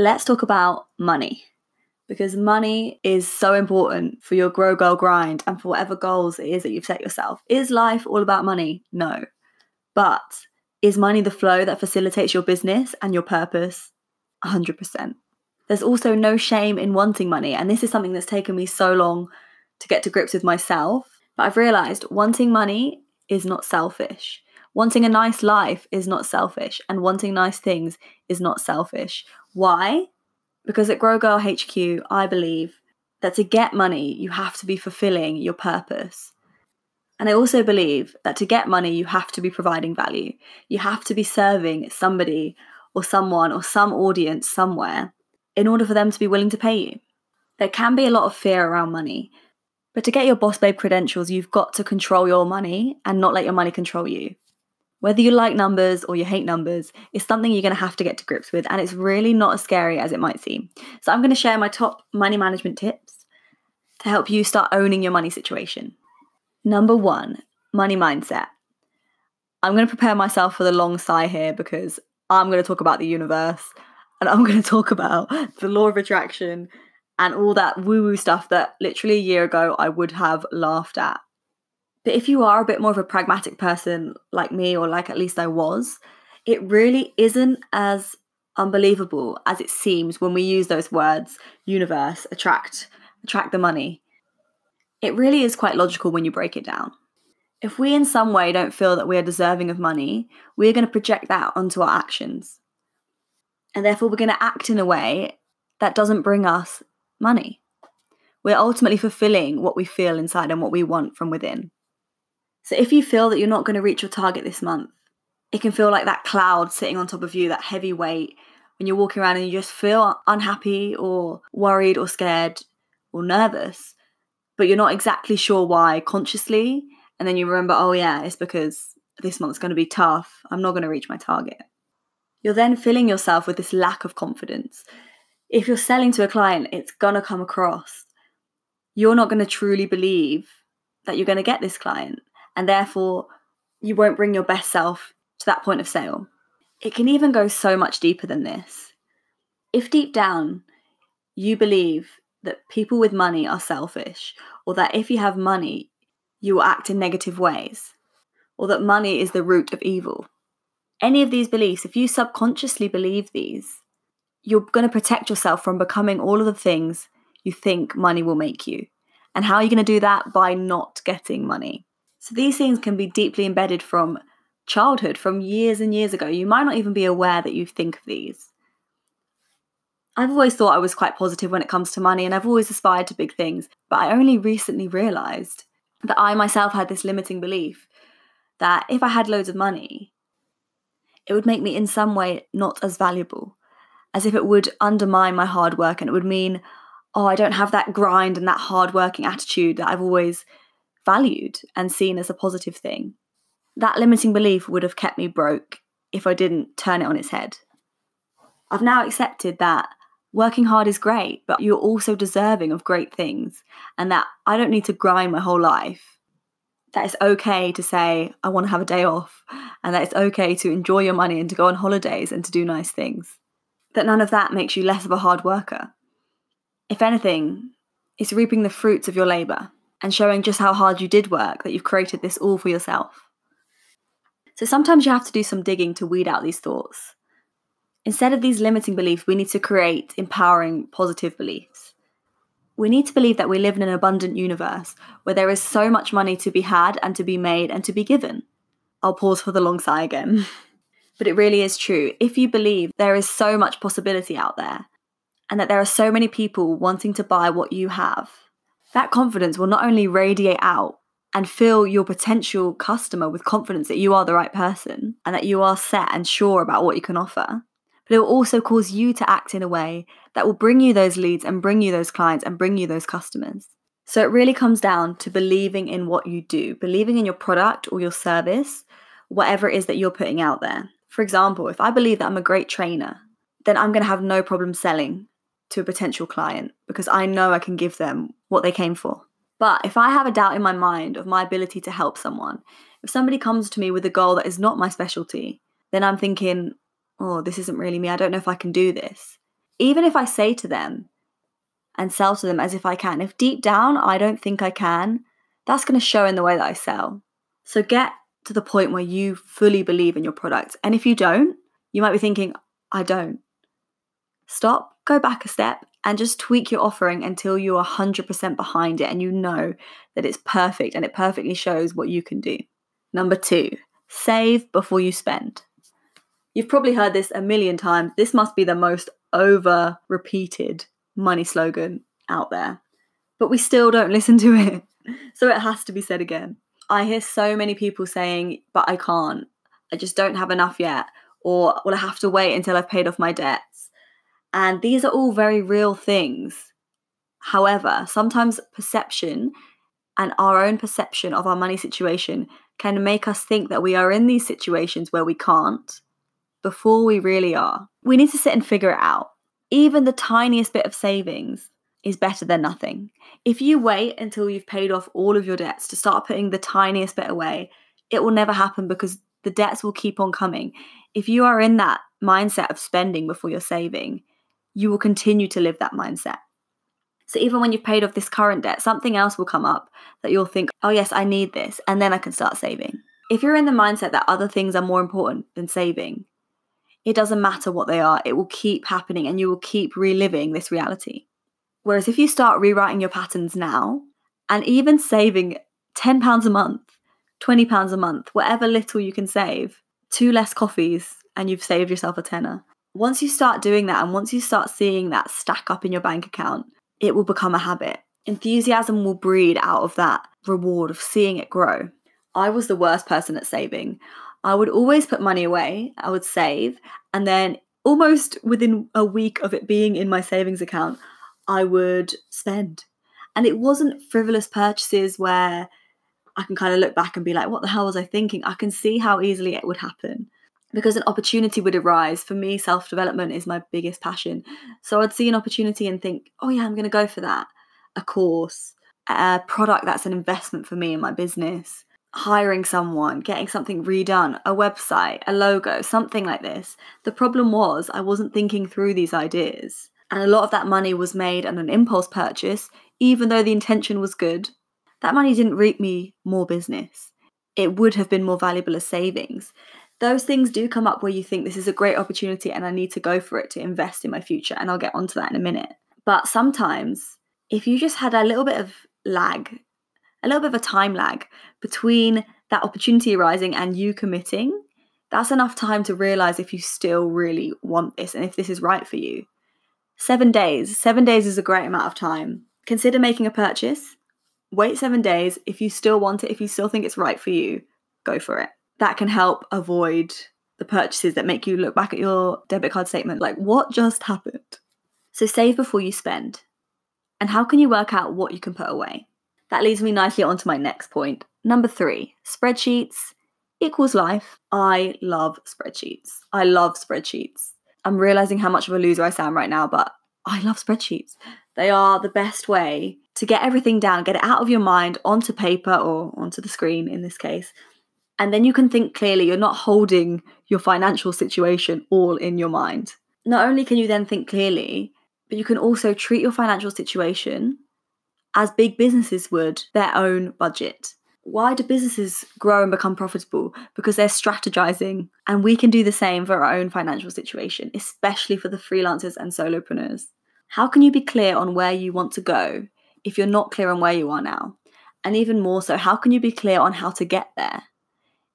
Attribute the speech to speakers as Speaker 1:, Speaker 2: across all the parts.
Speaker 1: Let's talk about money because money is so important for your grow girl grind and for whatever goals it is that you've set yourself. Is life all about money? No. But is money the flow that facilitates your business and your purpose? 100%. There's also no shame in wanting money. And this is something that's taken me so long to get to grips with myself. But I've realized wanting money is not selfish. Wanting a nice life is not selfish. And wanting nice things is not selfish. Why? Because at Grow Girl HQ, I believe that to get money, you have to be fulfilling your purpose. And I also believe that to get money, you have to be providing value. You have to be serving somebody or someone or some audience somewhere in order for them to be willing to pay you. There can be a lot of fear around money, but to get your boss babe credentials, you've got to control your money and not let your money control you. Whether you like numbers or you hate numbers is something you're going to have to get to grips with, and it's really not as scary as it might seem. So, I'm going to share my top money management tips to help you start owning your money situation. Number one, money mindset. I'm going to prepare myself for the long sigh here because I'm going to talk about the universe and I'm going to talk about the law of attraction and all that woo woo stuff that literally a year ago I would have laughed at. But if you are a bit more of a pragmatic person like me, or like at least I was, it really isn't as unbelievable as it seems when we use those words universe, attract, attract the money. It really is quite logical when you break it down. If we in some way don't feel that we are deserving of money, we're going to project that onto our actions. And therefore, we're going to act in a way that doesn't bring us money. We're ultimately fulfilling what we feel inside and what we want from within. So if you feel that you're not going to reach your target this month, it can feel like that cloud sitting on top of you, that heavy weight, when you're walking around and you just feel unhappy or worried or scared or nervous, but you're not exactly sure why consciously. And then you remember, oh, yeah, it's because this month's going to be tough. I'm not going to reach my target. You're then filling yourself with this lack of confidence. If you're selling to a client, it's going to come across. You're not going to truly believe that you're going to get this client and therefore you won't bring your best self to that point of sale. It can even go so much deeper than this. If deep down you believe that people with money are selfish, or that if you have money, you will act in negative ways, or that money is the root of evil, any of these beliefs, if you subconsciously believe these, you're going to protect yourself from becoming all of the things you think money will make you. And how are you going to do that? By not getting money. So these things can be deeply embedded from childhood, from years and years ago. You might not even be aware that you think of these. I've always thought I was quite positive when it comes to money and I've always aspired to big things, but I only recently realized that I myself had this limiting belief that if I had loads of money, it would make me in some way not as valuable, as if it would undermine my hard work and it would mean, oh, I don't have that grind and that hard working attitude that I've always valued and seen as a positive thing. That limiting belief would have kept me broke if I didn't turn it on its head. I've now accepted that working hard is great, but you're also deserving of great things, and that I don't need to grind my whole life. That it's okay to say, I want to have a day off, and that it's okay to enjoy your money and to go on holidays and to do nice things. That none of that makes you less of a hard worker. If anything, it's reaping the fruits of your labour and showing just how hard you did work, that you've created this all for yourself. So sometimes you have to do some digging to weed out these thoughts. Instead of these limiting beliefs, we need to create empowering, positive beliefs. We need to believe that we live in an abundant universe where there is so much money to be had and to be made and to be given. I'll pause for the long sigh again. but it really is true. If you believe there is so much possibility out there and that there are so many people wanting to buy what you have, that confidence will not only radiate out and fill your potential customer with confidence that you are the right person and that you are set and sure about what you can offer, but it will also cause you to act in a way that will bring you those leads and bring you those clients and bring you those customers. So it really comes down to believing in what you do, believing in your product or your service, whatever it is that you're putting out there. For example, if I believe that I'm a great trainer, then I'm going to have no problem selling to a potential client because I know I can give them what they came for. But if I have a doubt in my mind of my ability to help someone, if somebody comes to me with a goal that is not my specialty, then I'm thinking, oh, this isn't really me. I don't know if I can do this. Even if I say to them and sell to them as if I can, if deep down I don't think I can, that's going to show in the way that I sell. So get to the point where you fully believe in your product. And if you don't, you might be thinking, I don't. Stop, go back a step, and just tweak your offering until you're 100% behind it and you know that it's perfect and it perfectly shows what you can do. Number two, save before you spend. You've probably heard this a million times. This must be the most over repeated money slogan out there, but we still don't listen to it. So it has to be said again. I hear so many people saying, but I can't. I just don't have enough yet. Or, well, I have to wait until I've paid off my debts. And these are all very real things. However, sometimes perception and our own perception of our money situation can make us think that we are in these situations where we can't before we really are. We need to sit and figure it out. Even the tiniest bit of savings is better than nothing. If you wait until you've paid off all of your debts to start putting the tiniest bit away, it will never happen because the debts will keep on coming. If you are in that mindset of spending before you're saving, you will continue to live that mindset. So even when you've paid off this current debt, something else will come up that you'll think, oh, yes, I need this, and then I can start saving. If you're in the mindset that other things are more important than saving, it doesn't matter what they are, it will keep happening and you will keep reliving this reality. Whereas if you start rewriting your patterns now and even saving £10 a month, £20 a month, whatever little you can save, two less coffees, and you've saved yourself a tenner. Once you start doing that and once you start seeing that stack up in your bank account, it will become a habit. Enthusiasm will breed out of that reward of seeing it grow. I was the worst person at saving. I would always put money away, I would save, and then almost within a week of it being in my savings account, I would spend. And it wasn't frivolous purchases where I can kind of look back and be like, what the hell was I thinking? I can see how easily it would happen because an opportunity would arise. For me, self development is my biggest passion. So I'd see an opportunity and think, oh, yeah, I'm going to go for that. A course, a product that's an investment for me in my business, hiring someone, getting something redone, a website, a logo, something like this. The problem was I wasn't thinking through these ideas. And a lot of that money was made on an impulse purchase, even though the intention was good. That money didn't reap me more business. It would have been more valuable as savings. Those things do come up where you think this is a great opportunity and I need to go for it to invest in my future. And I'll get onto that in a minute. But sometimes, if you just had a little bit of lag a little bit of a time lag between that opportunity arising and you committing, that's enough time to realize if you still really want this and if this is right for you. Seven days. Seven days is a great amount of time. Consider making a purchase. Wait seven days. If you still want it, if you still think it's right for you, go for it. That can help avoid the purchases that make you look back at your debit card statement like, what just happened? So save before you spend. And how can you work out what you can put away? That leads me nicely on to my next point. Number three, spreadsheets equals life. I love spreadsheets. I love spreadsheets. I'm realizing how much of a loser I sound right now, but I love spreadsheets. They are the best way to get everything down, get it out of your mind onto paper or onto the screen in this case. And then you can think clearly. You're not holding your financial situation all in your mind. Not only can you then think clearly, but you can also treat your financial situation as big businesses would their own budget. Why do businesses grow and become profitable? Because they're strategizing, and we can do the same for our own financial situation, especially for the freelancers and solopreneurs. How can you be clear on where you want to go if you're not clear on where you are now? And even more so, how can you be clear on how to get there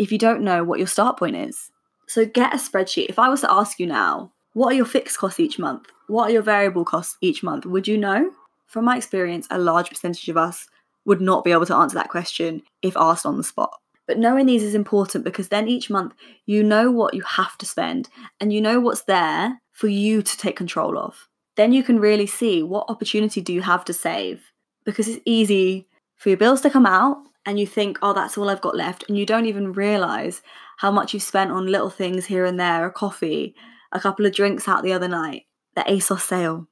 Speaker 1: if you don't know what your start point is? So get a spreadsheet. If I was to ask you now, what are your fixed costs each month? What are your variable costs each month? Would you know? From my experience, a large percentage of us would not be able to answer that question if asked on the spot. But knowing these is important because then each month you know what you have to spend and you know what's there for you to take control of. Then you can really see what opportunity do you have to save because it's easy for your bills to come out and you think, oh, that's all I've got left. And you don't even realize how much you've spent on little things here and there a coffee, a couple of drinks out the other night, the ASOS sale.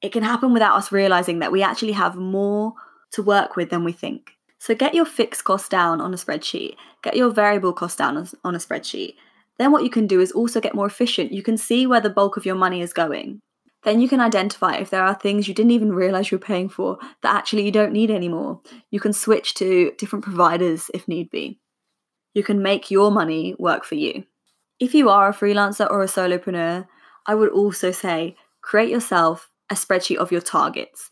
Speaker 1: It can happen without us realizing that we actually have more to work with than we think. So get your fixed cost down on a spreadsheet, get your variable cost down on a spreadsheet. Then what you can do is also get more efficient. You can see where the bulk of your money is going. Then you can identify if there are things you didn't even realize you were paying for that actually you don't need anymore. You can switch to different providers if need be. You can make your money work for you. If you are a freelancer or a solopreneur, I would also say create yourself a spreadsheet of your targets,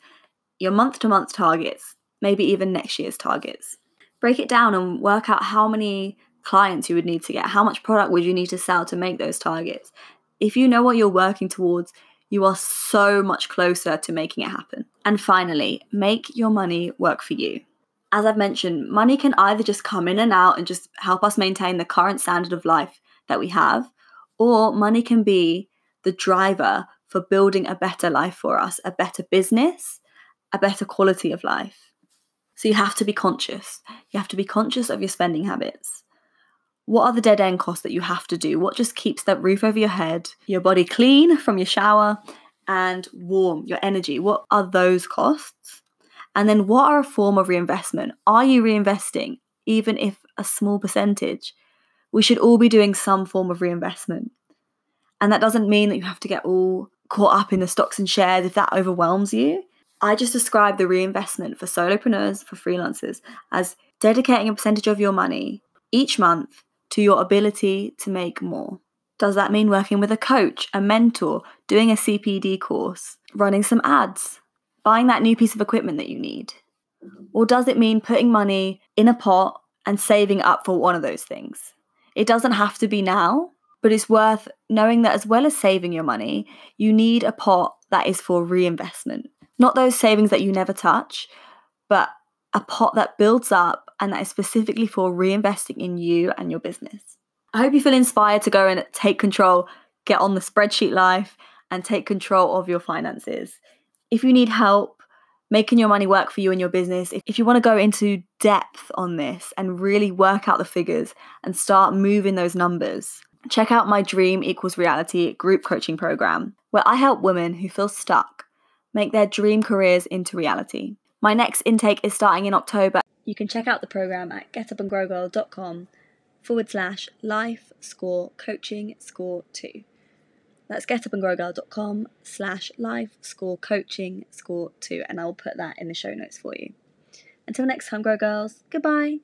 Speaker 1: your month to month targets, maybe even next year's targets. Break it down and work out how many clients you would need to get, how much product would you need to sell to make those targets. If you know what you're working towards, you are so much closer to making it happen. And finally, make your money work for you. As I've mentioned, money can either just come in and out and just help us maintain the current standard of life that we have, or money can be the driver for building a better life for us, a better business, a better quality of life. So you have to be conscious. You have to be conscious of your spending habits. What are the dead end costs that you have to do? What just keeps that roof over your head, your body clean from your shower, and warm, your energy? What are those costs? And then what are a form of reinvestment? Are you reinvesting, even if a small percentage? We should all be doing some form of reinvestment. And that doesn't mean that you have to get all caught up in the stocks and shares if that overwhelms you. I just describe the reinvestment for solopreneurs, for freelancers, as dedicating a percentage of your money each month to your ability to make more. Does that mean working with a coach, a mentor, doing a CPD course, running some ads, buying that new piece of equipment that you need? Or does it mean putting money in a pot and saving up for one of those things? It doesn't have to be now, but it's worth knowing that as well as saving your money, you need a pot that is for reinvestment. Not those savings that you never touch, but a pot that builds up and that is specifically for reinvesting in you and your business. I hope you feel inspired to go and take control, get on the spreadsheet life, and take control of your finances. If you need help making your money work for you and your business, if you want to go into depth on this and really work out the figures and start moving those numbers, check out my Dream Equals Reality group coaching program, where I help women who feel stuck make their dream careers into reality. My next intake is starting in October. You can check out the program at getupandgrowgirl.com forward slash life score coaching score two. That's getupandgrowgirl.com slash life score coaching score two, and I will put that in the show notes for you. Until next time, Grow Girls, goodbye.